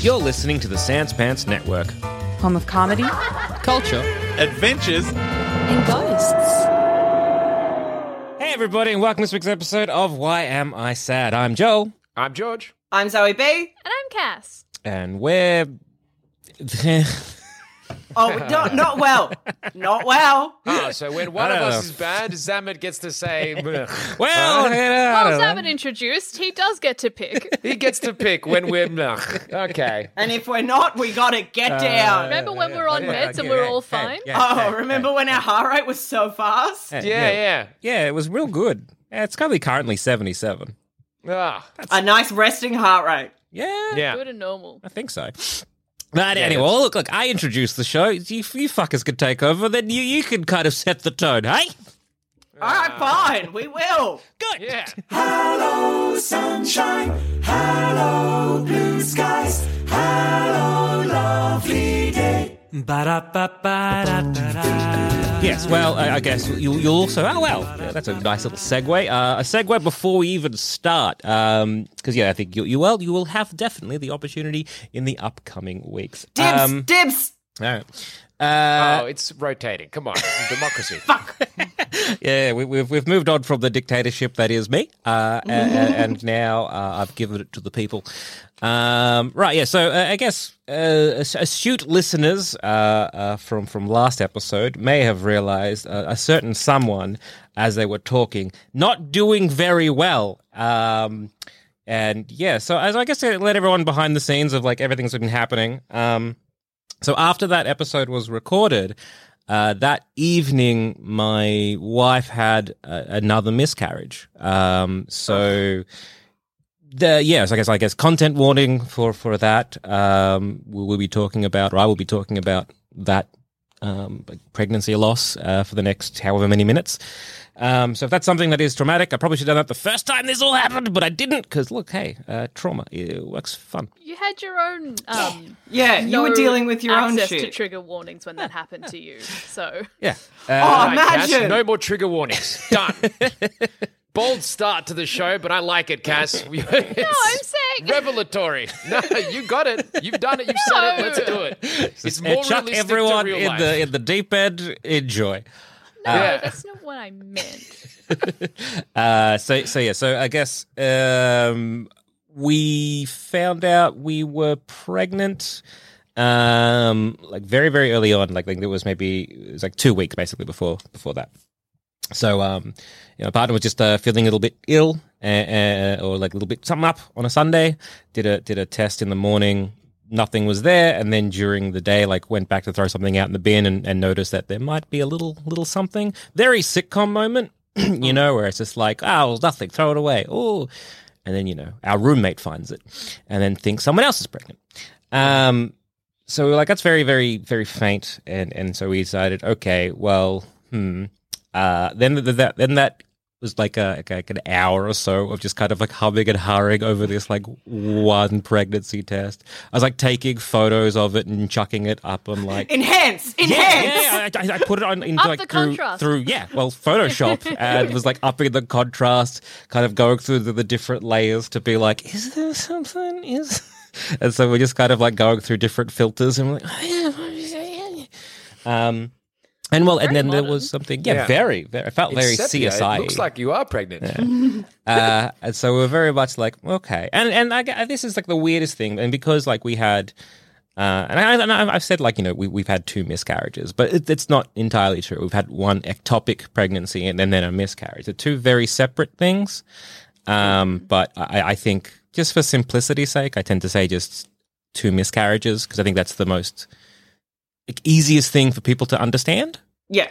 You're listening to the Sans Pants Network. Home of comedy Culture. Adventures. and ghosts. Hey, everybody, and welcome to this week's episode of Why Am I Sad? I'm Joel, I'm George. I'm Zoe B. And I'm Cass. and we're. Oh, not, not well. Not well. Ah, so when one of don't us is bad, Zammit gets to say, "Blech." well, yeah, I Well, don't. Zammit introduced, he does get to pick. he gets to pick when we're blech. Okay. And if we're not, we gotta get Uh, down. Remember when we were on yeah, meds and we were hey, all fine? yeah, oh, hey, remember when our heart rate was so fast? hey, Yeah, yeah. Yeah, it was real good. Yeah, it's currently currently 77. Ah, A nice resting heart rate. Yeah, yeah. Good and normal. I think so. But anyway, well, look, look, I introduced the show. You, you fuckers could take over, then you, you can kind of set the tone, hey? All right, ah. fine. We will. Good. Yeah. Yes, well, I, I guess you'll, you'll also. Oh, well, yeah, that's a nice little segue. Uh, a segue before we even start, because yeah, I think you, you well, you will have definitely the opportunity in the upcoming weeks. Dibs. Um, dibs. all right. Uh, oh, it's rotating. Come on. Democracy. yeah, we, we've we've moved on from the dictatorship that is me, uh, a- a- and, now uh, I've given it to the people. Um, right, yeah. So uh, I guess uh, as- astute listeners uh, uh, from from last episode may have realised uh, a certain someone, as they were talking, not doing very well. Um, and yeah, so as I guess I let everyone behind the scenes of like everything's been happening. Um, so after that episode was recorded, uh, that evening my wife had uh, another miscarriage. Um, so the yes, I guess I guess content warning for for that. Um, we will be talking about, or I will be talking about that um, pregnancy loss uh, for the next however many minutes. Um, so if that's something that is traumatic, I probably should have done that the first time this all happened, but I didn't because look, hey, uh, trauma it works fun. You had your own. Um, Yeah, you were dealing with your own access to trigger warnings when that happened to you. So Yeah. oh, Right, Cass, imagine. no more trigger warnings. Done. Bold start to the show, but I like it, Cass. no, no, I'm saying. revelatory. No, you got it. You've done it. You've said it. Let's do it. It's Uh, more chuck realistic everyone to real in life. the in the deep end. Enjoy. no, Yeah. that's not what I meant. Uh, so so yeah. So I guess um, we found out we were pregnant. Um, like very very early on. Like, like it was maybe it was like two weeks basically before before that. So um, you know, my partner was just uh, feeling a little bit ill, uh, uh, or like a little bit something up on a Sunday. Did a did a test in the morning. Nothing was there, and then during the day, like went back to throw something out in the bin, and, and noticed that there might be a little little something. Very sitcom moment, you know, where it's just like, oh, nothing, throw it away. Oh, and then you know our roommate finds it, and then thinks someone else is pregnant. Um, so we were like, that's very, very, very faint, and and so we decided, okay, well, hmm. Uh, then th- that then that was like a like, an hour or so of just kind of like humming and hurrying over this like one pregnancy test. I was like taking photos of it and chucking it up on like Enhance. yeah, Enhance. yeah, I, I- I put it on into Up like the through, contrast. through yeah, well, Photoshop, and was like upping the contrast, kind of going through the, the different layers to be like, is there something? Is and so we're just kind of like going through different filters, and we're like, oh, yeah, um, And well, and Very then there was something, yeah, Yeah. very, very. I felt very sepia. CSI. It looks like you are pregnant. uh, and so we are very much like okay, and and I, get- this is like the weirdest thing, and because like we had, uh, and, I, and I- I've said like you know we we've had two miscarriages, but it, it's not entirely true. We've had one ectopic pregnancy and then then a miscarriage. They're two very separate things. Um, but I, I think just for simplicity's sake, I tend to say just two miscarriages because I think that's the most like, easiest thing for people to understand. Yeah.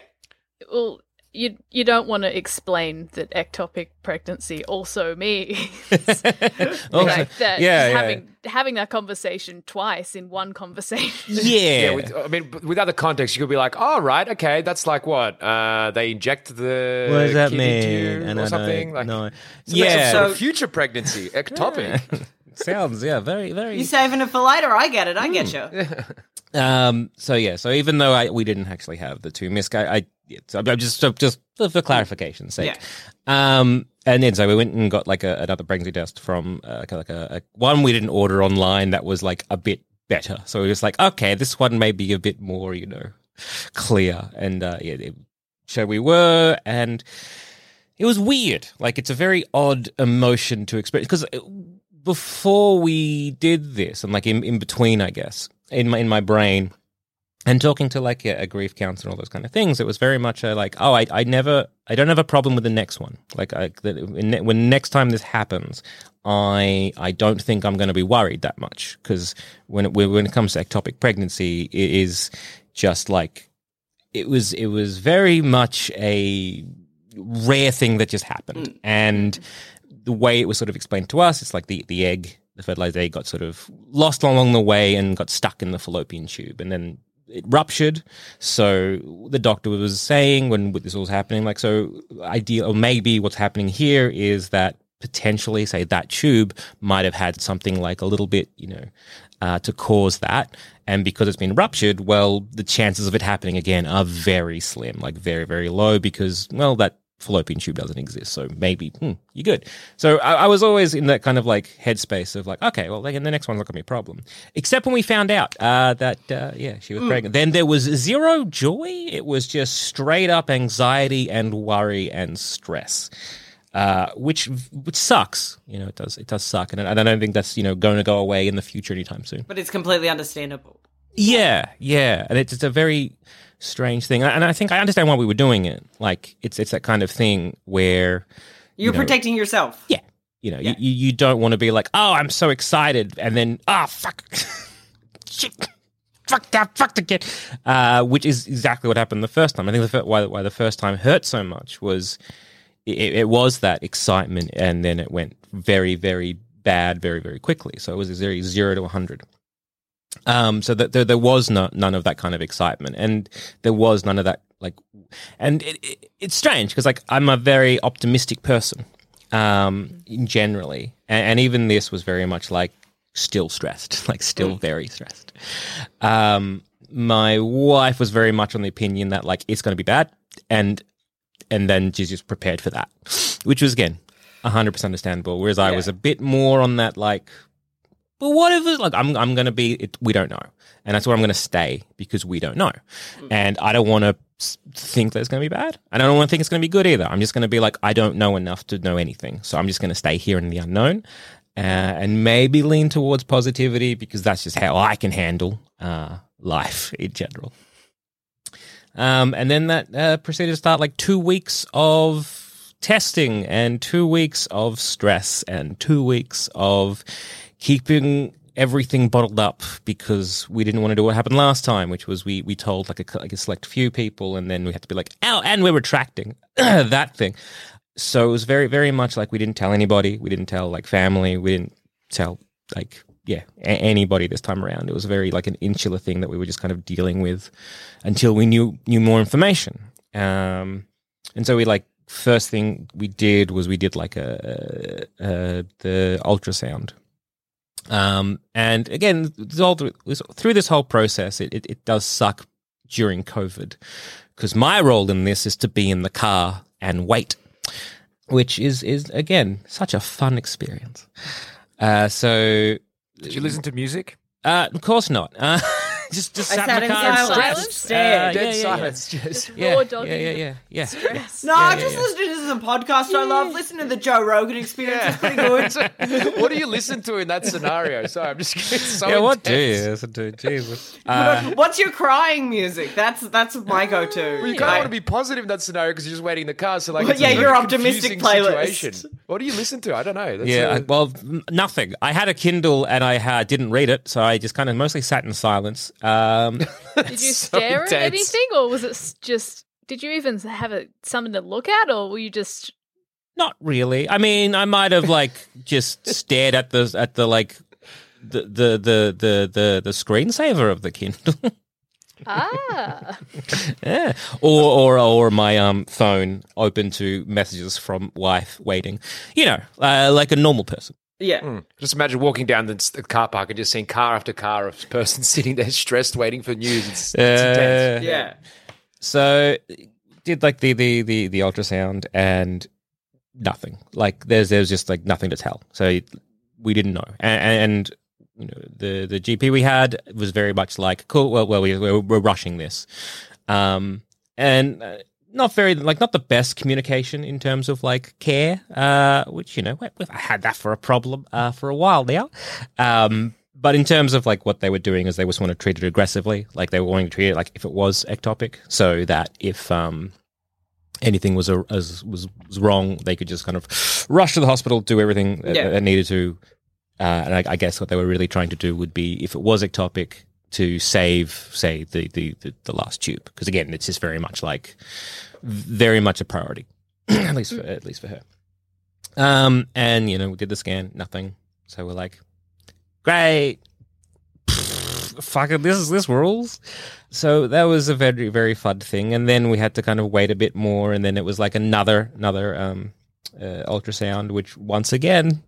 Well, you you don't want to explain that ectopic pregnancy also means Also- like that yeah, yeah. having having that conversation twice in one conversation. Yeah, Yeah, with, I mean, with other context, you could be like, "Oh, right, okay, that's like what uh, they inject the what does that kid mean? into you And or I something." don't Like, know. so Yeah, some sort of So- future pregnancy, ectopic. Sounds yeah, very very. You're saving it for later? I get it. I get you. Um. So yeah. So even though I we didn't actually have the two misc, I, I I'm just just for for clarification's sake. Um. And then so we went and got like a, another pregnancy test from uh, like a, like a, a one we didn't order online that was like a bit better. So we were just like, okay, this one may be a bit more, you know, clear. And uh, yeah, it, so we were, and it was weird. Like it's a very odd emotion to experience because before we did this, and like in, in between, I guess in my in my brain, and talking to like a, a grief counselor and all those kind of things, it was very much a like, oh, I, I never, I don't have a problem with the next one. Like, I, that when, when next time this happens, I, I don't think I'm going to be worried that much because when it, when it comes to ectopic pregnancy, it is just like, it was, it was very much a rare thing that just happened, mm. and the way it was sort of explained to us, it's like the the egg, the fertilized egg, got sort of lost along the way and got stuck in the fallopian tube, and then it ruptured. So the doctor was saying when this was happening, like, so ideal, or maybe what's happening here is that potentially, say, that tube might have had something like a little bit, you know, uh, to cause that. And because it's been ruptured, well, the chances of it happening again are very slim, like very, very low because, well, that fallopian tube doesn't exist. So maybe hmm, you're good. So I, I was always in that kind of like headspace of like, okay, well, then the next one's not going to be a problem. Except when we found out uh, that, uh, yeah, she was pregnant. Then there was zero joy. It was just straight up anxiety and worry and stress. Uh, which which sucks, you know. It does it does suck, and I, I don't think that's you know going to go away in the future anytime soon. But it's completely understandable. Yeah, yeah, and it's, it's a very strange thing, and I think I understand why we were doing it. Like it's it's that kind of thing where You're know- protecting yourself. yeah, you know, you, you you don't want to be like, oh, I'm so excited, and then ah, fuck, shit. Fuck that, fuck the kid. Uh, which is exactly what happened the first time. I think the why, why the first time hurt so much was it, it was that excitement, and then it went very, very bad, very, very quickly. So it was a very zero to a 100. Um, so that there, there was no, none of that kind of excitement, and there was none of that like, and it, it, it's strange because like I'm a very optimistic person, um, generally, and, and even this was very much like still stressed, like still very stressed. Um, my wife was very much on the opinion that like it's going to be bad, and and then she's just prepared for that, which was again hundred percent understandable. Whereas I was a bit more on that like but what if it's like I'm I'm gonna be it, we don't know, and that's where I'm gonna stay because we don't know, and I don't want to think that it's gonna be bad, and I don't want to think it's gonna be good either. I'm just gonna be like I don't know enough to know anything, so I'm just gonna stay here in the unknown, uh, and maybe lean towards positivity because that's just how I can handle uh, life in general. Um, and then that uh, proceeded to start like two weeks of testing and two weeks of stress and two weeks of keeping everything bottled up because we didn't want to do what happened last time, which was we we told like a, like a select few people, and then we had to be like, oh, and we're retracting that thing. So it was very very much like we didn't tell anybody, we didn't tell like family, we didn't tell like yeah a- anybody this time around. It was very like an insular thing that we were just kind of dealing with until we knew knew more information. Um, and so we like first thing we did was we did like a, a the ultrasound um, and again, through, through this whole process, it, it, it does suck during COVID because my role in this is to be in the car and wait, which is, is again, such a fun experience. Uh, so, Did you listen to music? uh, of course not. Uh, just just sat, sat in in the car and silence, stressed. stared. Dead yeah, yeah, silence. Just Just Yeah, raw yeah, yeah, yeah, yeah, yeah. No, Yeah, I yeah, just yeah. listened to some podcast I love. Listen to the Joe Rogan experience. It's pretty good. what do you listen to in that scenario? Sorry, I'm just it's so Yeah, what do intense. you listen to? Jesus. Uh, What's your crying music? That's that's my go-to. Well, you kind of want to be positive in that scenario because you're just waiting in the car. So like, Well, it's a yeah, very your optimistic confusing playlist. Situation. What do you listen to? I don't know. That's yeah, a- I- well, n- nothing. I had a Kindle and I ha- didn't read it, so I just kind of mostly sat in silence. Um, Did you so stare at intense. anything, or was it just? Did you even have a, something to look at, or were you just? not really. I mean, I might have like just stared at the at the like the the the the the, the screensaver of the Kindle. Ah, yeah. Or or or my um phone open to messages from wife waiting. You know, uh, like a normal person. Yeah. Just imagine walking down the, the car park and just seeing car after car of person sitting there stressed, waiting for news. It's, it's intense. Uh, Yeah. So did like the the the the ultrasound and nothing. Like there's there's just like nothing to tell. So we didn't know. And, and you know the the GP we had was very much like cool. Well, well, we we're, we're rushing this, um, and. Not very like not the best communication in terms of like care, uh, which you know we- we've had that for a problem uh, for a while now. Um, but in terms of like what they were doing is they just want to treat it aggressively, like they were wanting to treat it like if it was ectopic, so that if um, anything was a, as was, was wrong, they could just kind of rush to the hospital, do everything that, that needed to. Uh, and I, I guess what they were really trying to do would be, if it was ectopic, to save, say, the the, the, the last tube, because again, it's just very much like very much a priority, at least for at least for her. Um, and you know, we did the scan, nothing. So we're like, great, fuck it, this is this rules. So that was a very very fun thing, and then we had to kind of wait a bit more, and then it was like another another um, uh, ultrasound, which once again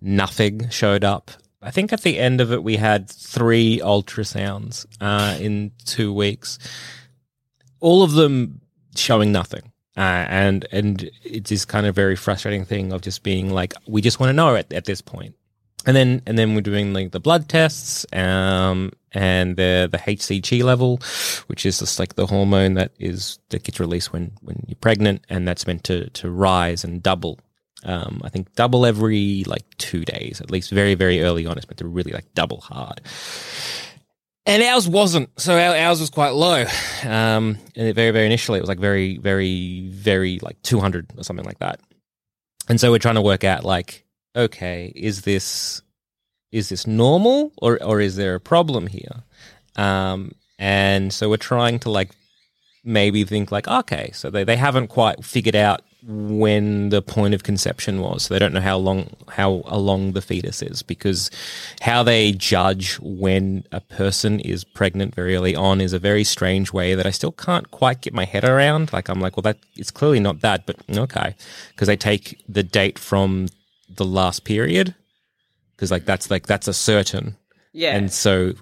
nothing showed up. I think at the end of it we had three ultrasounds uh, in two weeks, all of them showing nothing. Uh, and and it's this kind of very frustrating thing of just being like, we just want to know at, at this point. And then and then we're doing like the blood tests um and the the hcg level which is just like the hormone that is that gets released when when you're pregnant and that's meant to to rise and double um i think double every like two days at least very very early on. It's meant to really like double hard. And ours wasn't so our, ours was quite low. Um and very very initially it was like very very very like 200 or something like that. And so we're trying to work out like okay, is this is this normal or or is there a problem here? Um, and so we're trying to like maybe think like, okay, so they, they haven't quite figured out when the point of conception was. So they don't know how long how along the fetus is because how they judge when a person is pregnant very early on is a very strange way that I still can't quite get my head around. Like I'm like, well, that it's clearly not that, but okay, because they take the date from the last period because like that's like that's a certain Yeah. and so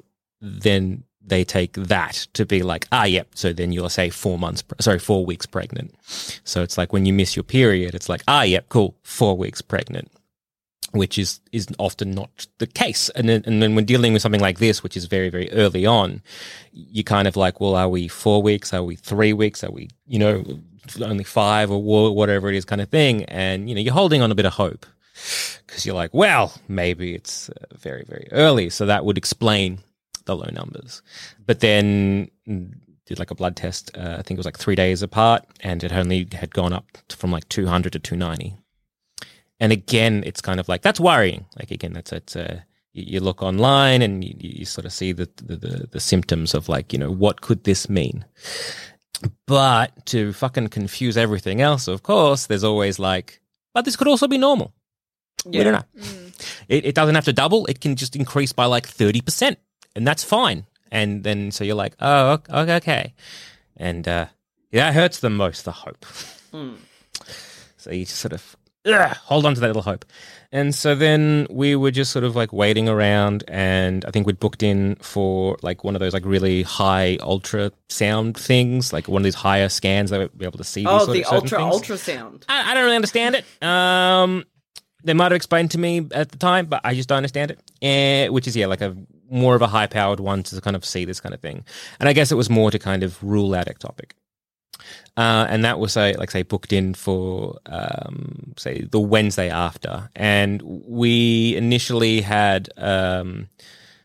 then they take that to be like ah yep so then you'll say four months pre- sorry four weeks pregnant. So it's like when you miss your period it's like ah yep cool four weeks pregnant which is is often not the case. And then and then when dealing with something like this which is very very early on you kind of like well are we four weeks? Are we three weeks? Are we you know only five or whatever it is kind of thing? And you know you're holding on a bit of hope because you're like, well, maybe it's uh, very, very early. So that would explain the low numbers. But then mm, did like a blood test, uh, I think it was like three days apart, and it only had gone up to- from like 200 to 290. And again, it's kind of like, that's worrying. Like, again, that's, it's uh, you look online and you, you sort of see the, the, the, the symptoms of like, you know, what could this mean? But to fucking confuse everything else, of course, there's always like, but this could also be normal. We don't know. It, it doesn't have to double. It can just increase by like 30%, and that's fine. And then so you're like, oh, okay. okay. And uh, yeah, that hurts the most, the hope. So you just sort of ugh, hold on to that little hope. And so then we were just sort of like waiting around, and I think we'd booked in for like one of those like really high ultrasound things, like one of these higher scans that would be able to see. oh, the ultra things. ultrasound. I, I don't really understand it. Um, they might have explained to me at the time, but I just don't understand it. Uh, which is yeah, like a more of a high powered one to kind of see this kind of thing. And I guess it was more to kind of rule out ectopic. Uh, and that was say like say booked in for um, say the Wednesday after, and we initially had um,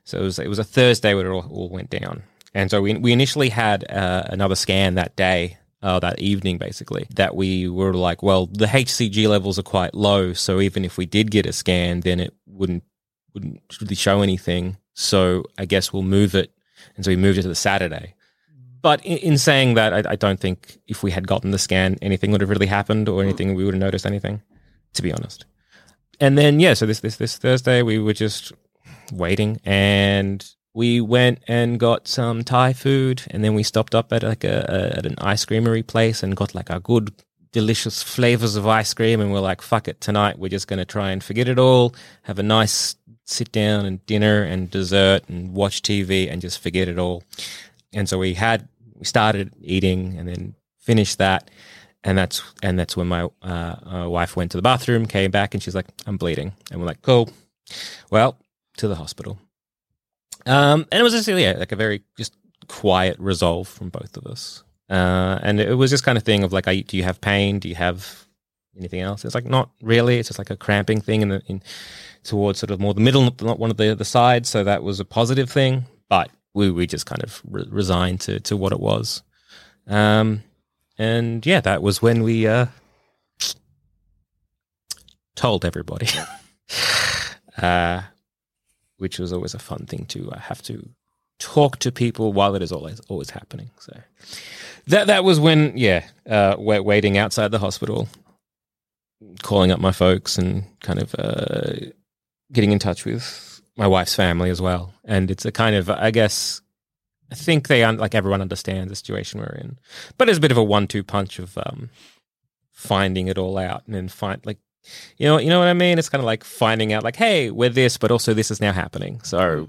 so it was it was a Thursday where it all, all went down, and so we we initially had uh, another scan that day. Uh, that evening, basically, that we were like, well, the HCG levels are quite low, so even if we did get a scan, then it wouldn't wouldn't really show anything. So I guess we'll move it, and so we moved it to the Saturday but in, in saying that, I, I, don't think if we had gotten the scan, anything would have really happened or anything we would have noticed anything. To be honest. And then yeah, so this this this Thursday we were just waiting, and we went and got some Thai food, and then we stopped up at like a, a at an ice creamery place and got like a good delicious flavors of ice cream and we're like fuck it tonight we're just going to try and forget it all have a nice sit down and dinner and dessert and watch tv and just forget it all. And so we had we started eating and then finished that. And that's and that's when my uh, uh, wife went to the bathroom came back and she's like i'm bleeding. And we're like cool. Well to the hospital. Um and it was just yeah like a very just quiet resolve from both of us. Uh and it was just kind of thing of like do you have pain? Do you have anything else? It's like not really. It's just like a cramping thing in the in towards sort of more the middle not one of the the sides so that was a positive thing but we we just kind of re- resigned to to what it was. Um, and yeah, that was when we uh, told everybody, uh, which was always a fun thing to uh, have to talk to people while it is always always happening. So that that was when yeah, uh, we're waiting outside the hospital, calling up my folks and kind of uh, getting in touch with my wife's family as well, and it's a kind of I guess I think they like everyone understands the situation we're in, but it's a bit of a one-two punch of um, finding it all out and then find like you know you know what I mean. It's kind of like finding out like hey we're this, but also this is now happening. So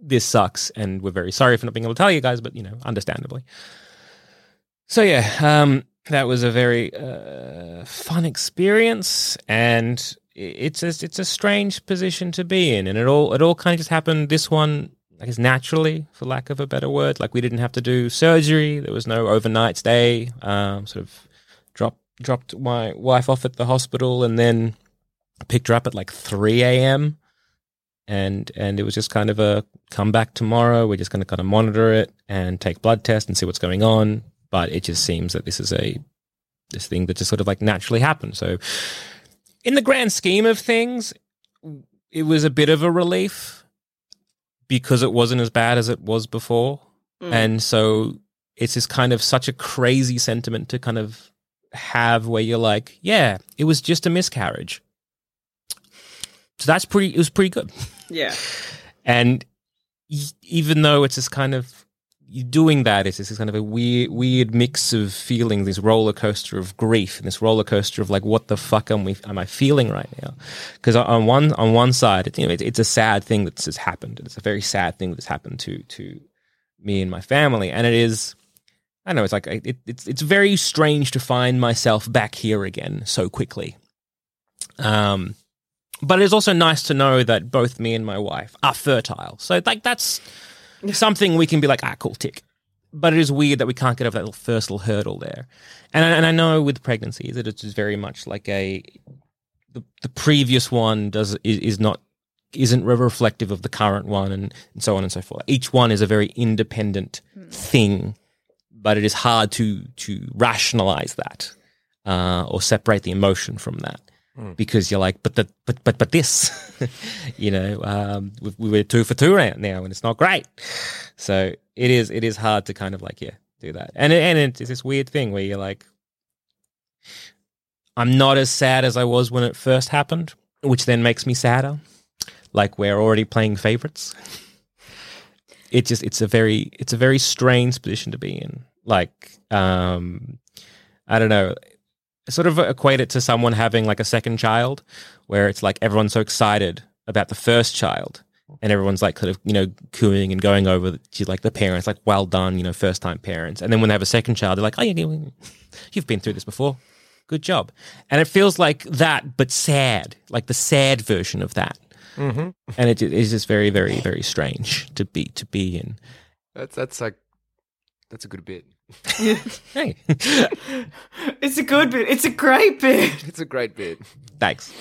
this sucks, and we're very sorry for not being able to tell you guys, but you know understandably. So yeah, um, that was a very uh, fun experience, and it's a, it's a strange position to be in, and it all it all kind of just happened. This one, I guess, naturally, for lack of a better word. Like we didn't have to do surgery. There was no overnight stay. Um, sort of dropped dropped my wife off at the hospital, and then picked her up at like three a.m. And and it was just kind of a come back tomorrow. We're just going to kind of monitor it and take blood tests and see what's going on. But it just seems that this is a this thing that just sort of like naturally happened. So in the grand scheme of things, it was a bit of a relief because it wasn't as bad as it was before. Mm. And so it's just kind of such a crazy sentiment to kind of have where you're like, yeah, it was just a miscarriage. So that's pretty, it was pretty good. Yeah. and even though it's this kind of doing that is this kind of a weird, weird mix of feelings, this roller coaster of grief and this roller coaster of like, what the fuck am we, am I feeling right now? Because on one, on one side, it's, you know, it's, a sad thing that's just happened. It's a very sad thing that's happened to, to me and my family. And it is, I know, it's like, it, it's, it's very strange to find myself back here again so quickly. Um, but it is also nice to know that both me and my wife are fertile. So like that's, something we can be like, ah, cool, tick. But it is weird that we can't get over that little first little hurdle there. And I, and I know with pregnancy that it's just very much like a the, the previous one does is, is not isn't reflective of the current one and, and so on and so forth. Each one is a very independent hmm. thing, but it is hard to to rationalize that uh, or separate the emotion from that. Mm. because you're like, but the but but but this, you know, um, we, we are two for two right now, and it's not great. So it is it is hard to kind of like yeah do that, and and it's this weird thing where you're like, I'm not as sad as I was when it first happened, which then makes me sadder. Like we're already playing favorites. It just it's a very it's a very strange position to be in. Like um, I don't know sort of equate it to someone having like a second child where it's like everyone's so excited about the first child and everyone's like kind of you know cooing and going over to like the parents like well done you know first time parents and then when they have a second child they're like oh yeah you've been through this before good job and it feels like that but sad like the sad version of that Mm-hmm. and it is just very, very, very strange to be to be in. That's that's like that's a good bit. Hey, It's a good bit. It's a great bit. It's a great bit. thanks.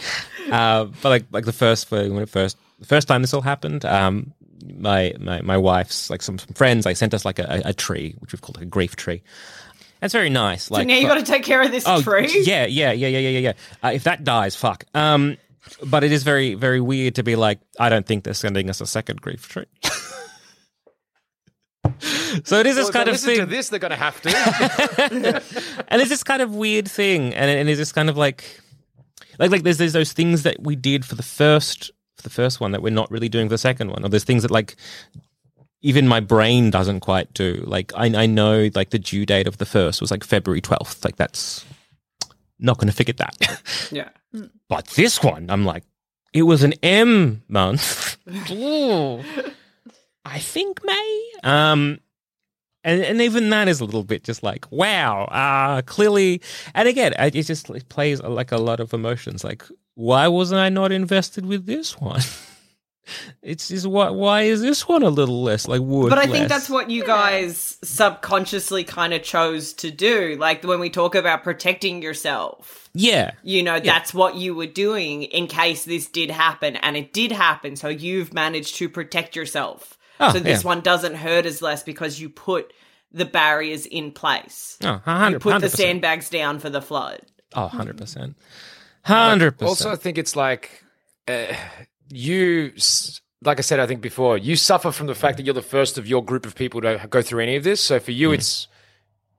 Uh, but like like the first when it first the first time this all happened, um, my my my wife's like some, some friends like sent us like a, a tree which we've called like a grief tree. That's very nice. So Like now you but- got to take care of this Oh, tree. yeah, yeah, yeah, yeah, yeah, yeah, yeah. Uh, if that dies, fuck. Um, but it is very, very weird to be like, I don't think they're sending us a second grief tree. so it is this Well, kind of thing, to this, they're going to have to. and it's this kind of weird thing, and and it's this kind of like, like, like there's there's those things that we did for the first for the first one that we're not really doing for the second one, or there's things that like even my brain doesn't quite do. Like I I know like the due date of the first was like February twelfth. Like that's not going to forget that. Yeah. But this one, I'm like, it was an M month. Ooh. I think May. Um, and and even that is a little bit just like, wow. Uh clearly, and again, it it just it plays like a lot of emotions. Like, why wasn't I not invested with this one? It's just why why is this one a little less like wood? But I think that's what you guys subconsciously kind of chose to do. Like when we talk about protecting yourself, yeah. you know, that's what you were doing in case this did happen. And it did happen. So you've managed to protect yourself. Oh, so this yeah. one doesn't hurt as less because you put the barriers in place. Oh, You put the sandbags down for the flood. Oh, 100%. 100%. Also, I think it's like uh, you, like I said, I think before, you suffer from the fact that you're the first of your group of people to go through any of this. So for you, it's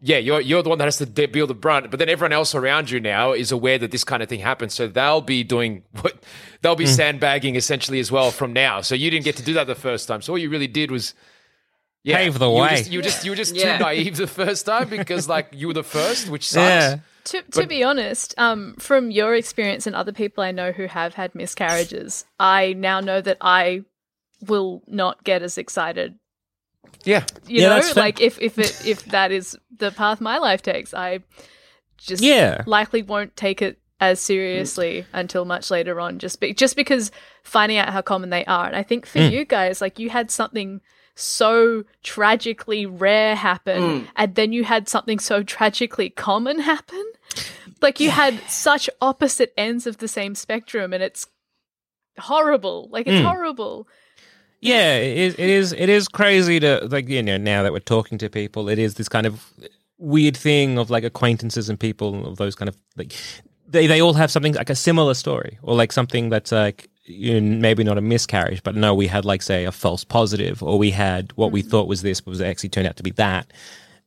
yeah, you're you're the one that has to de- deal the brunt. But then everyone else around you now is aware that this kind of thing happens, so they'll be doing what they'll be sandbagging essentially as well from now. So you didn't get to do that the first time. So all you really did was. Yeah, Pave the you were way. just- You were just you were just Yeah. too naive the first time because like you were the first, which sucks. yeah. To, to be honest, um, from your experience and other people I know who have had miscarriages, I now know that I will not get as excited. Yeah, You Yeah, know, that's like if if it if that is the path my life takes, I just Yeah. likely won't take it as seriously until much later on. Just be, just because finding out how common they are, and I think for hmm. you guys, like you had something so tragically rare happen, hmm. and then you had something so tragically common happen. Like you had such opposite ends of the same spectrum, and it's horrible. Like it's hmm. horrible. Yeah, it is, it is. It is crazy to like you know now that we're talking to people. It is this kind of weird thing of like acquaintances and people of those kind of like they they all have something like a similar story or like something that's like you know, maybe not a miscarriage, but no, we had like say a false positive or we had what we thought was this, but was actually turned out to be that,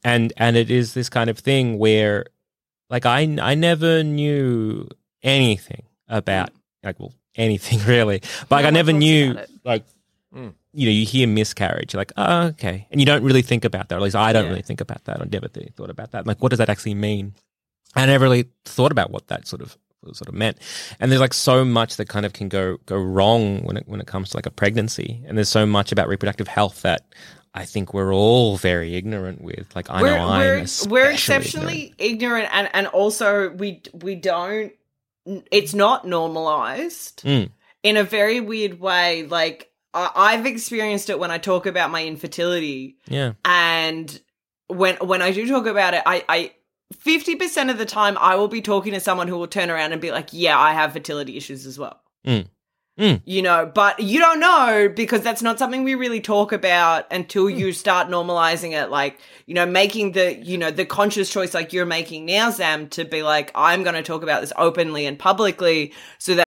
and and it is this kind of thing where like I I never knew anything about like well anything really, but like, No I never knew about like you know, you hear miscarriage, you're like, oh, okay. And you don't really think about that. Or at least I don't Yeah. really think about that. I never th- thought about that. Like, what does that actually mean? I never really thought about what that sort of sort of meant. And there's like so much that kind of can go go wrong when it when it comes to like a pregnancy. And there's so much about reproductive health that I think we're all very ignorant with. Like I we're, know I'm we're, especially we're ignorant. exceptionally ignorant, and, and also we we don't it's not normalized Mm. in a very weird way like I, i've experienced it when i talk about my infertility Yeah. and when when i do talk about it i i 50% of the time i will be talking to someone who will turn around and be like yeah i have fertility issues as well Mm. Mm. you know but you don't know because that's not something we really talk about until you start normalizing it like you know making the you know the conscious choice like you're making now sam to be like i'm going to talk about this openly and publicly so that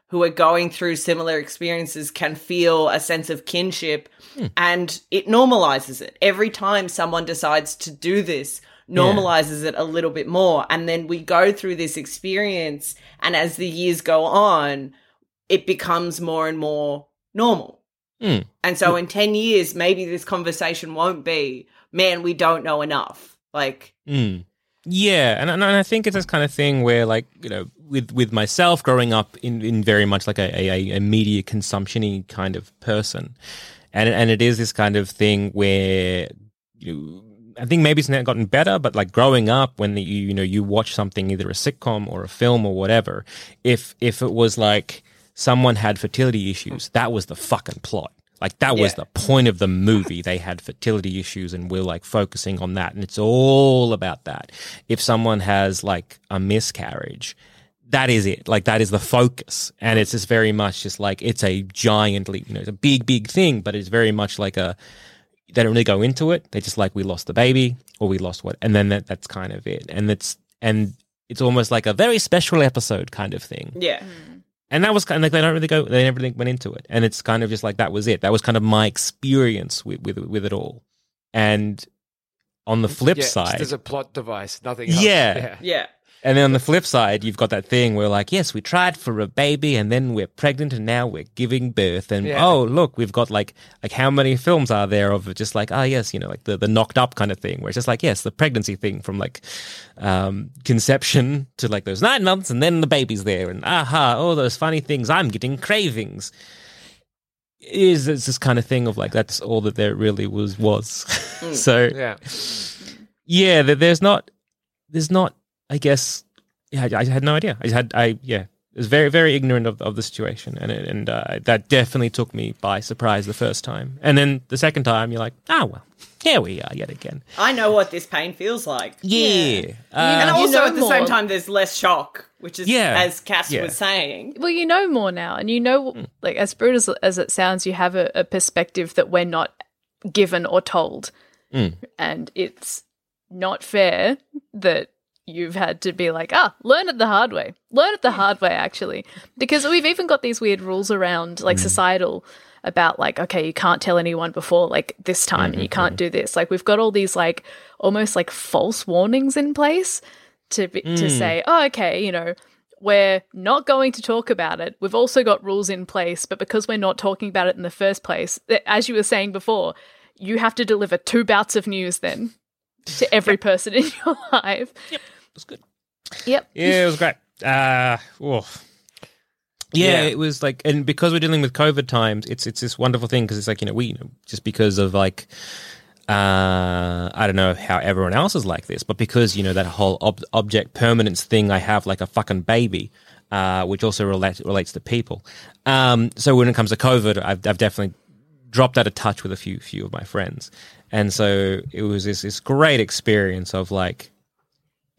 who are going through similar experiences can feel a sense of kinship and it normalizes it. Every time someone decides to do this, normalizes it a little bit more. And then we go through this experience, and as the years go on, it becomes more and more normal. Mm. And so in 10 years, maybe this conversation won't be, man, we don't know enough. Like, Mm. Yeah, and, and I think it's this kind of thing where, like, you know, with with myself growing up in, in very much like a, a, a media consumption kind of person, and and it is this kind of thing where you. I think maybe it's now gotten better, but like growing up, when the, you you know you watch something, either a sitcom or a film or whatever, if if it was like someone had fertility issues, that was the fucking plot. Like that was Yeah. the point of the movie. They had fertility issues and we're like focusing on that. And it's all about that. If someone has like a miscarriage, that is it. Like that is the focus. And it's just very much just like it's a giantly, you know, it's a big, big thing, but it's very much like a they don't really go into it. They just like we lost the baby or we lost what and then that, that's kind of it. And it's and it's almost like a very special episode kind of thing. yeah. Mm. And that was kind of like they don't really go. They never really went into it, and it's kind of just like that was it. That was kind of my experience with with, with it all. And on the flip Yeah, side, as a plot device, nothing else. Yeah. Yeah. And then on the flip side, you've got that thing where like, yes, we tried for a baby, and then we're pregnant, and now we're giving birth, and Yeah. oh look, we've got like like how many films are there of just like oh yes, you know like the the knocked up kind of thing, where it's just like yes, the pregnancy thing from like um conception to like those nine months, and then the baby's there, and aha, all those funny things. I'm getting cravings. It is it's this kind of thing of like that's all that there really was was. so Yeah. yeah, there- there's not, there's not. I guess, yeah, I, I had no idea. I had, I yeah, was very, very ignorant of, of the situation, and it- and uh, that definitely took me by surprise the first time, and then the second time, you're like, oh well, here we are yet again. I know what this pain feels like. Yeah, And Uh, You also know at the same time, there's less shock, which is, Yeah. as Cass Yeah. was saying. Well, you know more now, and you know, like as brutal as, as it sounds, you have a, a perspective that we're not given or told, Mm. and it's not fair that you've had to be like, ah, learn it the hard way. Learn it the hard way, actually, because we've even got these weird rules around, like mm. societal, about like, okay, you can't tell anyone before like this time, and you can't mm-hmm. do this. Like we've got all these like almost like false warnings in place to be, to mm. say, oh, okay, you know, we're not going to talk about it. We've also got rules in place, but because we're not talking about it in the first place, as you were saying before, you have to deliver two bouts of news then to every person in your life. Yep, It was good. Yep. Yeah, it was great. Uh, oof. Yeah, Yeah. it was like, and because we're dealing with COVID times, it's it's this wonderful thing because it's like you know we you know, just because of like uh I don't know how everyone else is like this, but because you know that whole ob- object permanence thing, I have like a fucking baby, uh, which also relates relates to people. Um, so when it comes to COVID, I've I've definitely dropped out of touch with a few few of my friends, and so it was this this great experience of like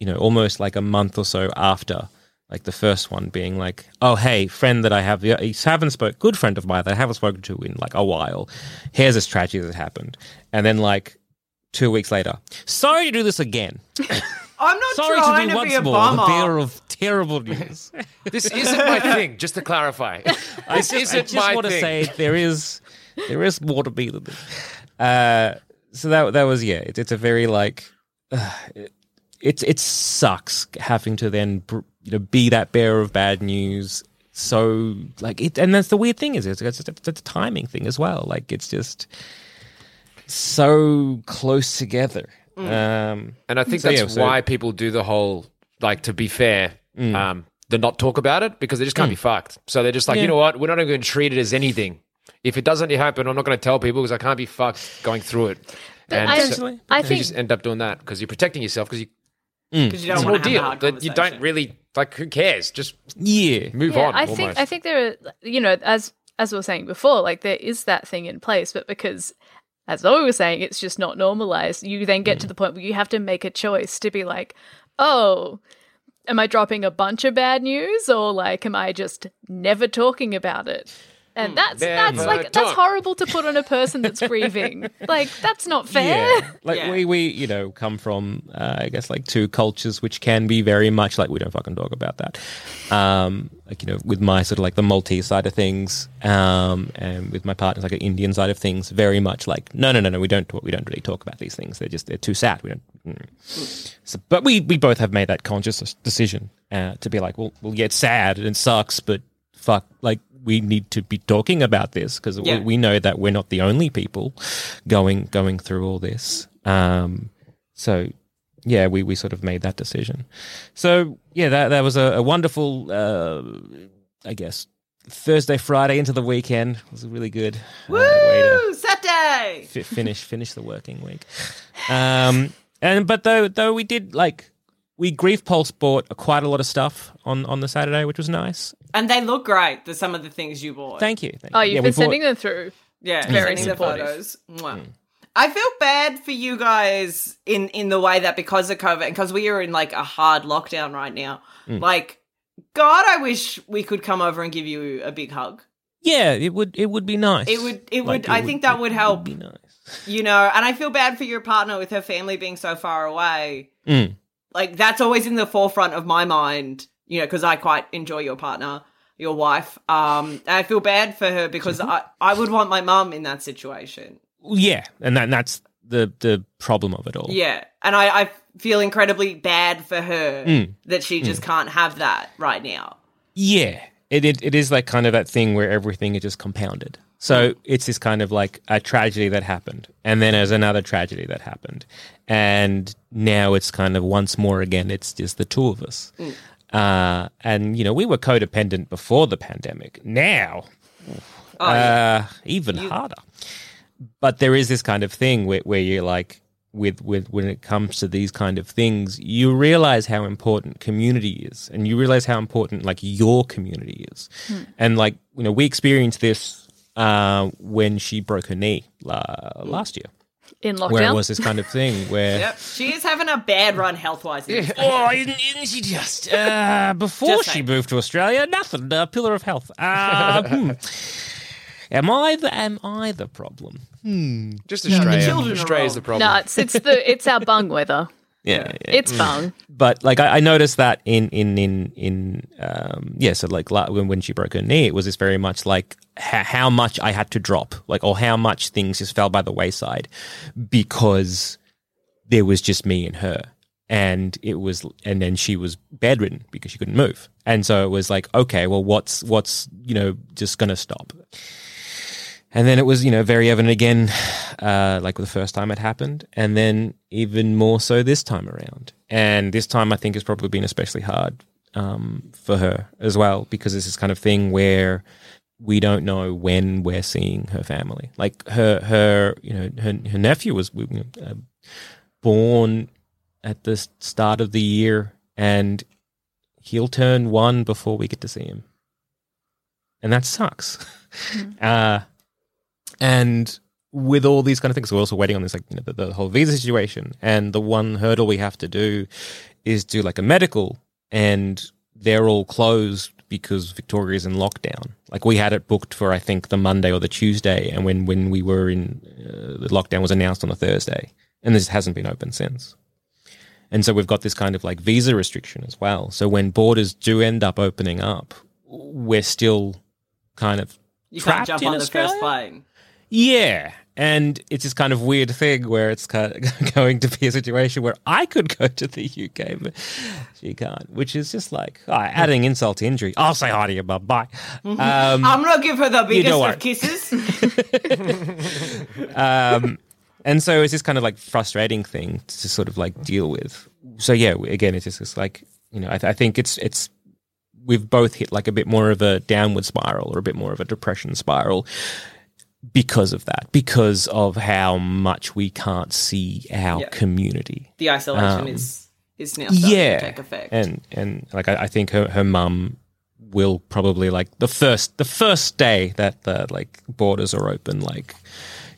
you know, almost like a month or so after, like the first one being like, oh, hey, friend that I have, yeah, you haven't spoke, good friend of mine that I haven't spoken to in like a while. Here's this tragedy that happened. And then like two weeks later, sorry to do this again. I'm not Sorry trying to to, do once be a more bummer. the bearer of terrible news. This isn't my thing, just to clarify. This I isn't I just my want to say there is there is more to be than this. Uh, so that that was yeah. It, it's a very like uh, it, it's it sucks having to then you know be that bearer of bad news. So like it, and that's the weird thing is it's it's, it's a timing thing as well. Like it's just so close together. Um, And I think So, that's yeah, so- why people do the whole like to be fair, um, the not talk about it because they just can't be fucked. So they're just like, Yeah. you know what, we're not even going to treat it as anything. If it doesn't happen, I'm not going to tell people because I can't be fucked going through it. And I- so- I you just end up doing that because you're protecting yourself because you mm. because you don't It's an want to have a hard that you don't really like. Who cares? Just Yeah. move yeah, on. I almost. think I think there are you know as as we were saying before, like there is that thing in place, but because as Zoe was saying, it's just not normalized. You then get to mm. the point where you have to make a choice to be like, oh, am I dropping a bunch of bad news or like am I just never talking about it? And that's that's Never like that's horrible to put on a person that's grieving. like that's not fair. Yeah, like Yeah. we we you know come from uh, I guess like two cultures which can be very much like we don't fucking talk about that. Um, like you know with my sort of like the Maltese side of things, um, and with my partner's like an Indian side of things, very much like no no no no we don't talk, we don't really talk about these things. They're just they're too sad. We don't. mm. So, but we we both have made that conscious decision uh, to be like well well yeah it's sad and it sucks, but fuck like we need to be talking about this because Yeah. we, we know that we're not the only people going going through all this. Um, so yeah, we, we sort of made that decision. So yeah, that that was a, a wonderful, uh, I guess, Thursday, Friday into the weekend it was really good. uh, Woo! Saturday. fi- finish finish the working week. Um, and but though though we did like we grief pulse bought quite a lot of stuff on on the Saturday, which was nice. And they look great. The some of the things you bought. Thank you. Thank Oh, you. you've Yeah, we been bought- sending them through. Yeah, Very sending the supportive. photos. Mwah. I feel bad for you guys in in the way that because of COVID, and because we are in like a hard lockdown right now. Mm. Like, God, I wish we could come over and give you a big hug. Yeah, it would it would be nice. It would- it Like, would- I think that would it help. be nice. You know, and I feel bad for your partner with her family being so far away. Mm. Like that's always in the forefront of my mind. You know, because I quite enjoy your partner, your wife. Um, and I feel bad for her because I I would want my mum in that situation. Yeah, and that, that's the the problem of it all. Yeah, and I, I feel incredibly bad for her Mm. that she just can't have that right now. Yeah, it, it it is like kind of that thing where everything is just compounded. So it's this kind of like a tragedy that happened, and then there's another tragedy that happened, and now it's kind of once more again. It's just the two of us, uh, and you know we were codependent before the pandemic. Now, Oh, yeah. uh, even harder. But there is this kind of thing where, where you're like, with with when it comes to these kind of things, you realize how important community is, and you realize how important like your community is, and like you know we experienced this uh, when she broke her knee la- last year, in where it was this kind of thing where. Yep, she is having a bad run health wise. Oh, isn't, isn't she just? Uh, before Just she saying. moved to Australia, nothing. A pillar of health. Uh, hmm. Am I the am I the problem? Just Australia. children are Australia's the problem. no, it's it's the it's our bung weather. Yeah, It's fun. but like I, I noticed that in in in in um yeah so like when, when she broke her knee it was this very much like ha- how much i had to drop like or how much things just fell by the wayside because there was just me and her. And it was and then she was bedridden because she couldn't move. And so it was like okay well what's what's you know just gonna stop and then it was, you know, very evident again, uh, like the first time it happened, and then even more so this time around. And this time, I think, has probably been especially hard um, for her as well because it's this kind of thing where we don't know when we're seeing her family. Like her, her, you know, her, her nephew was you know, uh, born at the start of the year, and he'll turn one before we get to see him, and that sucks. Uh, and with all these kind of things, we're also waiting on this, like you know, the, the whole visa situation. And the one hurdle we have to do is do like a medical, and they're all closed because Victoria's in lockdown. Like we had it booked for I think the Monday or the Tuesday, and when when we were in uh, the lockdown was announced on a Thursday, and this hasn't been open since. And so we've got this kind of like visa restriction as well. So when borders do end up opening up, we're still kind of You can't trapped jump in on the first Australia? plane. Yeah. And it's this kind of weird thing where it's kind of going to be a situation where I could go to the UK, but she can't, which is just like oh, adding insult to injury. I'll say hi to your mum. Bye. Um, I'm gonna give her the biggest of kisses. um, and so it's this kind of like frustrating thing to sort of like deal with. So yeah, again, it's just like you know, I, th- I think it's it's we've both hit like a bit more of a downward spiral or a bit more of a depression spiral because of that, because of how much we can't see our Yeah. community. the isolation Um, is is now starting yeah, to take effect. and and like I, I think her her mum will probably like the first the first day that the like borders are open, like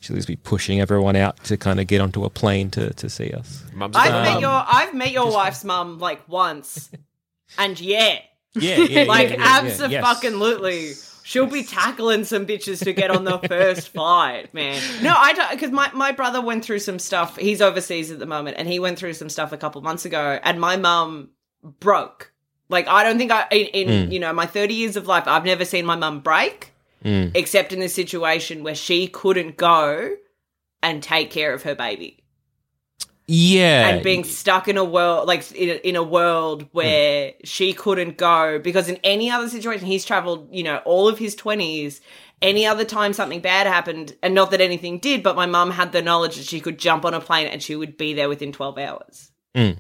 she'll just be pushing everyone out to kind of get onto a plane to to see us. Mum's I've got- met your I've met your wife's mum like once, and yeah, Yeah, yeah, like yeah, yeah, yeah, yes. She'll be tackling some bitches to get on the first flight, man. No, I don't because my, my brother went through some stuff. He's overseas at the moment, and he went through some stuff a couple months ago, and my mum broke. Like I don't think I in, in hmm. you know my thirty years of life, I've never seen my mum break, hmm. except in the situation where she couldn't go and take care of her baby Yeah, and being stuck in a world like in a, in a world hmm. where she couldn't go because in any other situation he's traveled you know all of his 20s any other time something bad happened and not that anything did but my mum had the knowledge that she could jump on a plane and she would be there within 12 hours. Hmm.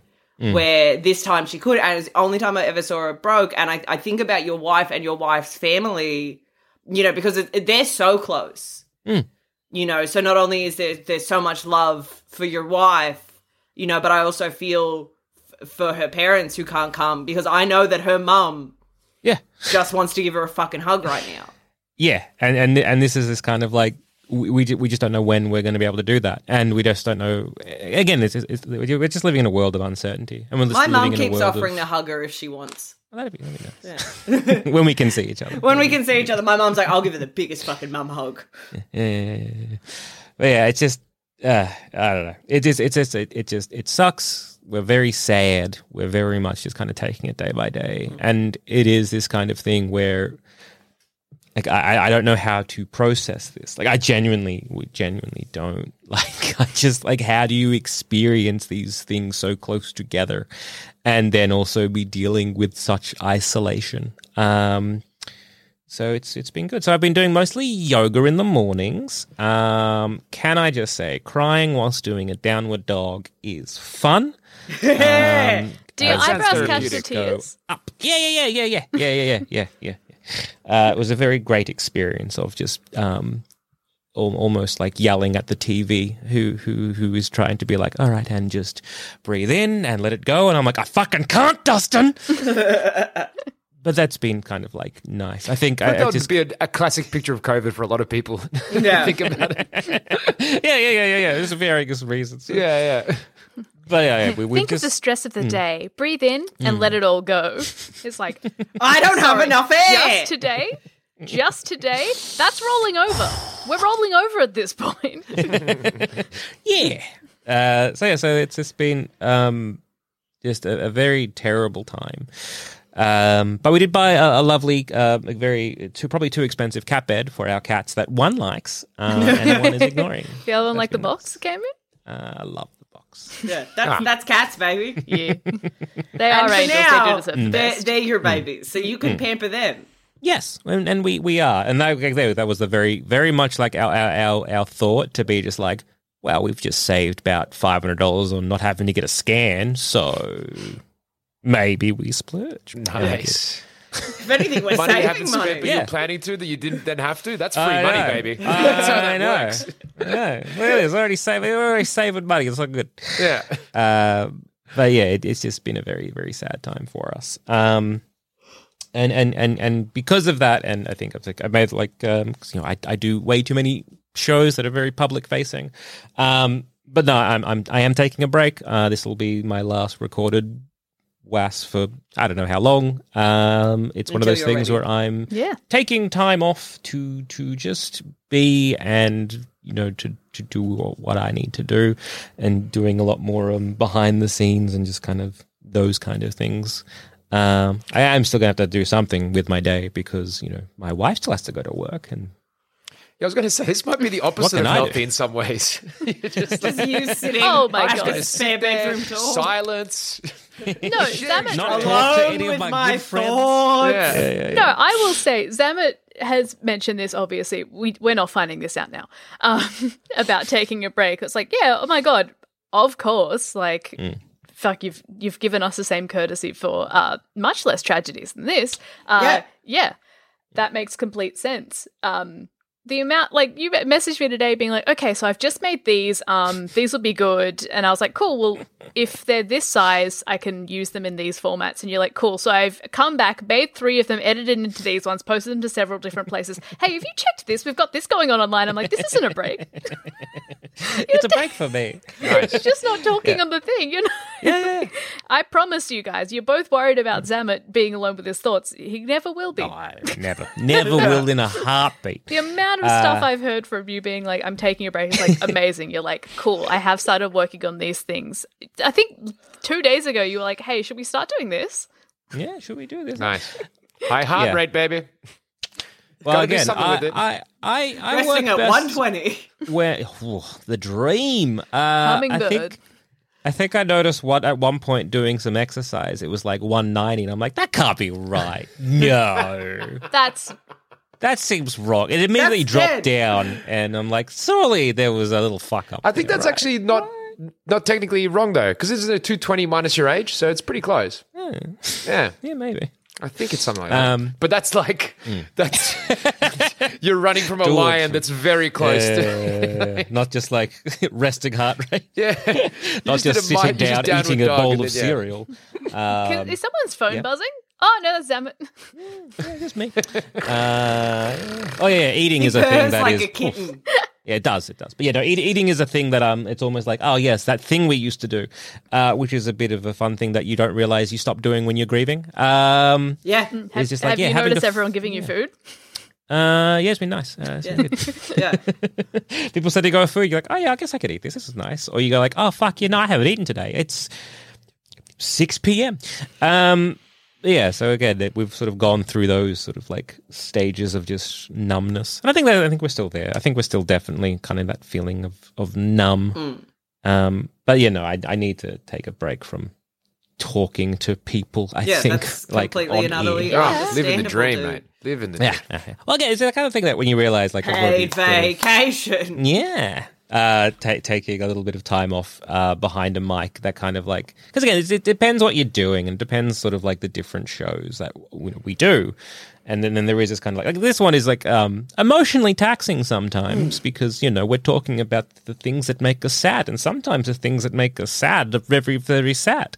Hmm. Where this time she could and it was the only time i ever saw her broke and i, I think about your wife and your wife's family you know because it, they're so close. You know so not only is there there's so much love for your wife you know but i also feel f- for her parents who can't come because i know that her mum yeah, just wants to give her a fucking hug right now yeah, and and and this is this kind of like. We we we just don't know when we're going to be able to do that, and we just don't know. Again, it's, it's, we're just living in a world of uncertainty, and we're just my mum living in a keeps offering of, to hug her if she wants Well, that'd be, that'd be nice. when we can see each other. when we can see each other my mum's like i'll give her the biggest fucking mum hug yeah, yeah, yeah, yeah. But yeah, it's just uh, I don't know. It just it's just it, it just it sucks. We're very sad. We're very much just kind of taking it day by day, and it is this kind of thing where. Like I, I don't know how to process this. Like I genuinely, we genuinely don't. Like I just like how do you experience these things so close together, and then also be dealing with such isolation. Um, so it's it's been good. So I've been doing mostly yoga in the mornings. Um, can I just say, crying whilst doing a downward dog is fun. Um, Do your eyebrows catch the tears? up. Yeah, yeah, yeah, yeah, yeah, yeah, yeah, yeah, yeah, yeah. Uh, it was a very great experience of just um, al- almost like yelling at the TV, who who who is trying to be like, all right, and just breathe in and let it go, and I'm like, I fucking can't, Dustin. but that's been kind of like nice. I think I, that I would just be a, a classic picture of COVID for a lot of people. Yeah. Think about it. yeah, yeah, yeah, yeah, yeah. There's various reasons. Yeah, yeah. but yeah, yeah we, we Think just of the stress of the day. Breathe in and let it all go. It's like i don't have enough air just today. Just today. That's rolling over. We're rolling over at this point. yeah. Uh, so yeah, so it's just been um, just a, a very terrible time. Um, but we did buy a, a lovely, uh, a very too, probably too expensive cat bed for our cats that one likes uh, and one is ignoring. The other one, like the box that came in. Uh, I love the box. yeah that's that's cats baby Yeah, they are and for angels. now, they do deserve the they're, they're your babies so you can pamper them Yes, and, and we, we are, and that, that that was the very very much like our our, our, our thought to be just like, well, we've just saved about five hundred dollars on not having to get a scan, so maybe we splurge. Nice. if anything we're Money you saving haven't spent, but Yeah. you're planning to that you didn't then have to. That's free I money, know. baby. I, That's how that I know. works. I know. Look at. Already saving. We're already saving money. It's not good. Yeah. Um, but yeah, it, it's just been a very very sad time for us. Um, and and and and because of that, and I think I've like I made like um, 'cause, you know I I do way too many shows that are very public facing. Um, but no, I'm I'm I am taking a break. Uh, this will be my last recorded was for I don't know how long. Um, it's one of those things ready. where I'm Yeah. taking time off to to just be and you know to to do what I need to do and doing a lot more um, behind the scenes and just kind of those kind of things. Um, I am still gonna have to do something with my day because you know my wife still has to go to work and Yeah, I was going to say this might be the opposite of I do? healthy in some ways. You're just just you sitting Oh my God. a spare bedroom door silence. No, Zammit. not talk to alone any of with my, my good friends. thoughts Yeah. No, I will say Zammit has mentioned this. Obviously, we we're not finding this out now um, about taking a break. It's like, yeah, oh my god, of course. Like, fuck, you've you've given us the same courtesy for uh, much less tragedies than this. Uh, Yeah. yeah, that makes complete sense. Um, the amount like you messaged me today being like okay so i've just made these um these will be good. And i was like cool well if they're this size i can use them in these formats. And you're like cool so i've come back made three of them edited into these ones posted them to several different places. Hey have you checked this? We've got this going on online. I'm like this isn't a break. It's a break for me. you're just not talking on the thing you know? Yeah, yeah. i promise you guys you're both worried about Zammit being alone with his thoughts. He never will be. I never, never will in a heartbeat. The amount of stuff I've heard from you being like, I'm taking a break is like amazing. You're like, cool, I have started working on these things. I think two days ago you were like, hey, should we start doing this? Yeah, should we do this? Nice. High heart Yeah. rate, baby. Well, Gotta do again, something I, with it. I, I, I Resting work at 120. Where oh, the dream? Uh, I think, I think I noticed what at one point doing some exercise. It was like 190, and I'm like, that can't be right. No, That's that seems wrong. It immediately That's dropped dead. down, and I'm like, surely there was a little fuck up. I think there, that's right? actually not not technically wrong though, because this is a 220 minus your age, so it's pretty close. Yeah, yeah, maybe. I think it's something like that. Um, but that's like that's you're running from a Do it. lion that's very close to. Uh, not just like resting heart rate. Yeah, You Not did just a mi- sitting you just down downward eating a bowl of then- yeah. cereal. Can, Um, is someone's phone yeah. buzzing? Oh no, that's Zammit. yeah, just me. Uh, oh yeah, eating is a thing purrs that like is- a kitten. Yeah, it does. It does. But yeah, no, eat, eating is a thing that um, it's almost like oh yes, that thing we used to do, uh, which is a bit of a fun thing that you don't realize you stop doing when you're grieving. Um, Yeah. Have, it's just like have yeah, you noticed to f- everyone giving you food? Uh, yeah, it's been nice. Uh, it's been Yeah. People said they go food. You're like, oh yeah, I guess I could eat this. This is nice. Or you go like, oh fuck, yeah, no, I haven't eaten today. It's six p.m. Um, yeah. So again, we've sort of gone through those sort of like stages of just numbness, and I think that I think we're still there. I think we're still definitely kind of that feeling of of numb. Um, but you know, I I need to take a break from talking to people. I Yeah, think that's like completely on and utterly air. Oh, living the dream, dude. mate. Living the Yeah. dream. Well, again, it's the kind of thing that when you realize, like, what Paid sort of- vacation. yeah, uh, ta taking a little bit of time off uh, behind a mic, that kind of like, because again, it, it depends what you're doing, and depends sort of like the different shows that you know, we do, and then, then there is this kind of like, like this one is like um, emotionally taxing sometimes because you know we're talking about the things that make us sad, and sometimes the things that make us sad are very very sad.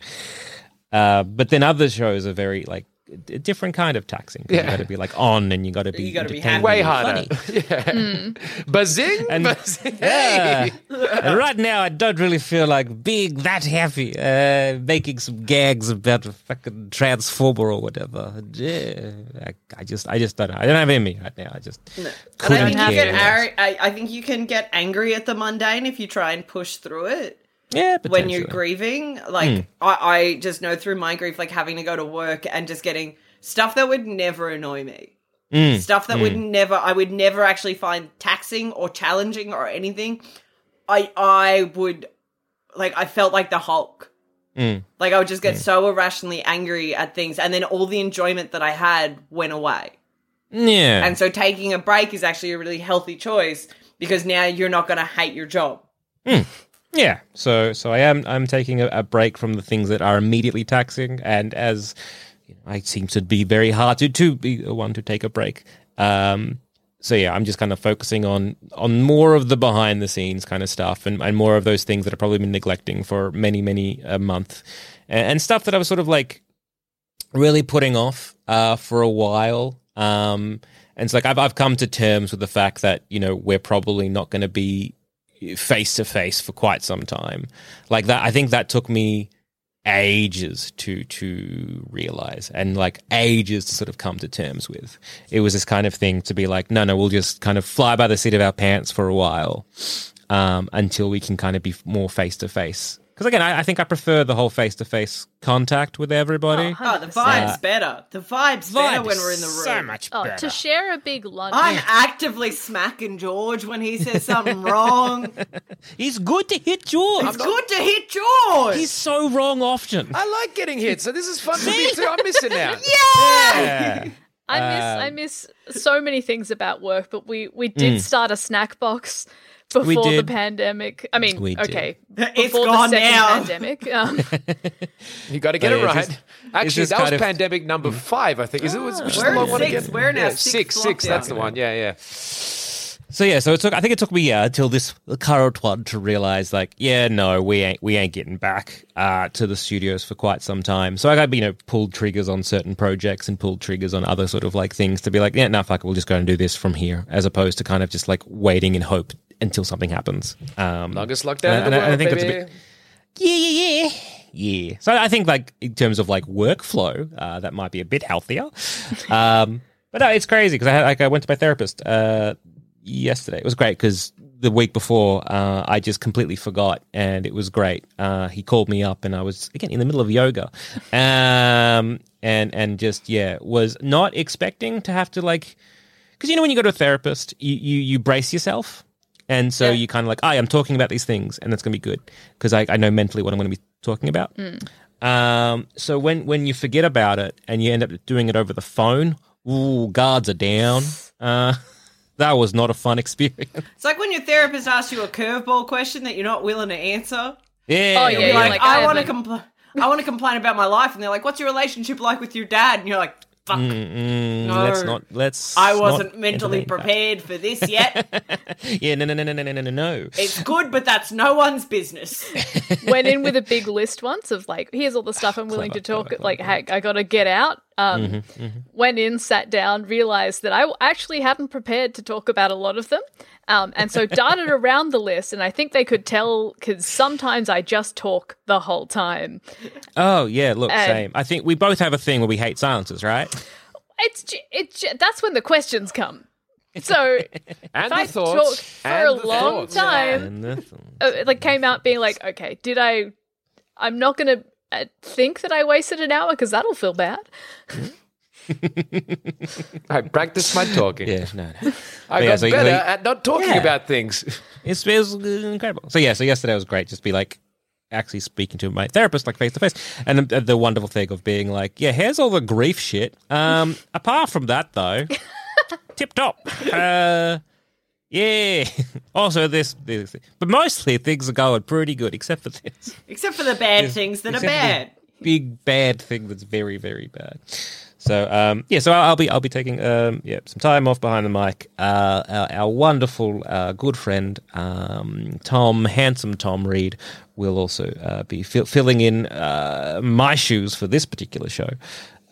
Uh, but then other shows are very like a different kind of taxing. 'cause You Yeah. got to be like on, and you got to be You gotta be entertaining Way harder. funny. yeah. Buzzing. And- buzzing. Yeah. And right now, I don't really feel like being that happy, uh, making some gags about a fucking transformer or whatever. Yeah, I, I just, I just don't know. I don't have it in me right now. I just And I couldn't think, you care. get ar- I, I think you can get angry at the mundane if you try and push through it. Yeah, but when you're grieving. Like hmm. I, I just know through my grief, like having to go to work and just getting stuff that would never annoy me. Hmm. Stuff that would hmm. never I would never actually find taxing or challenging or anything. I I would like I felt like the Hulk. Like I would just get so irrationally angry at things and then all the enjoyment that I had went away. Yeah, And so taking a break is actually a really healthy choice because now you're not going to hate your job. Yeah, so so I am I'm taking a, a break from the things that are immediately taxing, and as you know, I seem to be very hard to to be the one to take a break. Um, so yeah, I'm just kind of focusing on on more of the behind the scenes kind of stuff, and, and more of those things that I've probably been neglecting for many many a month, and, and stuff that I was sort of like really putting off uh, for a while. Um, and it's like I've I've come to terms with the fact that you know we're probably not going to be face to face for quite some time. Like that, I think that took me ages to to realize and like ages to sort of come to terms with. It was this kind of thing to be like, no, no, we'll just kind of fly by the seat of our pants for a while um, until we can kind of be more face to face. Because again, I, I think I prefer the whole face to face contact with everybody. Oh, the vibe's better. The vibe's, better when we're in the room. so much Oh, better. to share a big lunch. I'm actively smacking George when he says something wrong. He's good to hit George. It's good to hit George. He's so wrong often. I like getting hit, so this is fun for me too. I'm missing out. Yeah. I miss I Um, miss so many things about work, but we we did start a snack box before the did. pandemic. I mean, We did. okay, It's before the gone second now. pandemic. Um, You got to get Oh, it yeah, it's right. just- Actually, just that was of- pandemic number five, I think. Is it? Was, which is We're the in long one six. again? We're in our yeah, sixth six. Six. lockdown. That's the one. Yeah, yeah. So yeah, so it took. I think it took me yeah until this current one to realize like, yeah, no, we ain't we ain't getting back uh, to the studios for quite some time. So I got you know pulled triggers on certain projects and pulled triggers on other sort of like things to be like, yeah, no, fuck, it, we'll just go and do this from here, as opposed to kind of just like waiting in hope until something happens. Um, Longest lockdown in and the I- I world, think that's a bit- yeah, yeah, yeah. Yeah. So I think like in terms of like workflow, uh, that might be a bit healthier. Um, but no, it's crazy because I had, like I went to my therapist uh, yesterday. It was great because the week before uh, I just completely forgot, and it was great. Uh, he called me up, and I was again in the middle of yoga, um, and and just yeah, was not expecting to have to like because you know when you go to a therapist, you you, you brace yourself. And so you kind of like, I am talking about these things, and that's going to be good because I, I know mentally what I'm going to be talking about. Um, so when when you forget about it and you end up doing it over the phone, ooh, guards are down. Uh, that was not a fun experience. It's like when your therapist asks you a curveball question that you're not willing to answer. Yeah, Oh, yeah, You're you're like, like, I, I want to compl- I want to complain about my life, and they're like, "What's your relationship like with your dad?" And you're like, "Fuck, Mm, No. let's not. Let's. I wasn't mentally entertain prepared for this yet. Yeah, no, no, no, no, no, no, no, no. it's good, but that's no one's business." Went in with a big list once of like, here's all the stuff I'm willing to talk. like, hey, I got to get out. Um, Went in, sat down, realized that I actually hadn't prepared to talk about a lot of them. Um, and so darted around the list, and I think they could tell because sometimes I just talk the whole time. Oh yeah, look, And- same. I think we both have a thing where we hate silences, right? It's it's that's when the questions come. So And I thoughts. talk for and a long thoughts. time, And the- uh, it like came out being like, okay, did I? I'm not gonna uh, think that I wasted an hour because that'll feel bad. I practice my talking. yeah, no, no. I Yeah, got so better you- at not talking Yeah. about things. It's, it was incredible. So yeah, so yesterday was great. Just be like actually speaking to my therapist like face to face, and the, the wonderful thing of being like, yeah, here's all the grief shit. Um, apart from that though, tip top. Uh, yeah. Also this, this, but mostly things are going pretty good, except for this Except for the bad things that are bad. big bad thing that's very very bad. So um, yeah, so I'll, I'll be I'll be taking um, yeah some time off behind the mic. Uh, our, our wonderful uh, good friend um, Tom, handsome Tom Reed, will also uh, be fill filling in uh, my shoes for this particular show.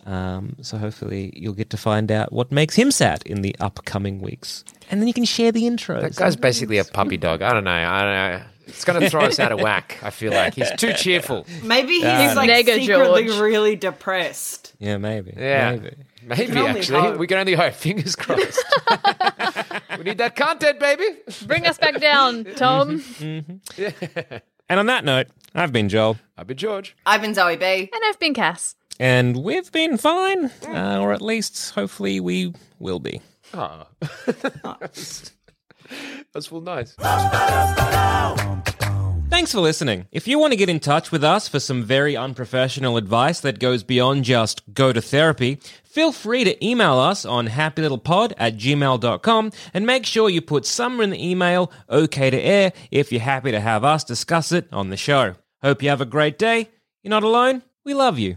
Um, so hopefully you'll get to find out what makes him sad in the upcoming weeks, and then you can share the intros. That guy's basically a puppy dog. I don't know. I don't know. It's going to throw us out of whack. I feel like he's too cheerful. Maybe he's Yeah. like Nega secretly George. really depressed. yeah, maybe. Yeah. maybe. Maybe can actually, hope. we can only hope. Fingers crossed. we need that content, baby. Bring us back down, Tom. Mm-hmm. Mm-hmm. And on that note, I've been Joel. I've been George. I've been Zoe B. and I've been Cass. And we've been fine, uh, or at least hopefully we will be. Oh. That's full nice. Thanks for listening. If you want to get in touch with us for some very unprofessional advice that goes beyond just go to therapy, feel free to email us on happylittlepod at gmail.com and make sure you put somewhere in the email okay to air if you're happy to have us discuss it on the show. Hope you have a great day. You're not alone. We love you.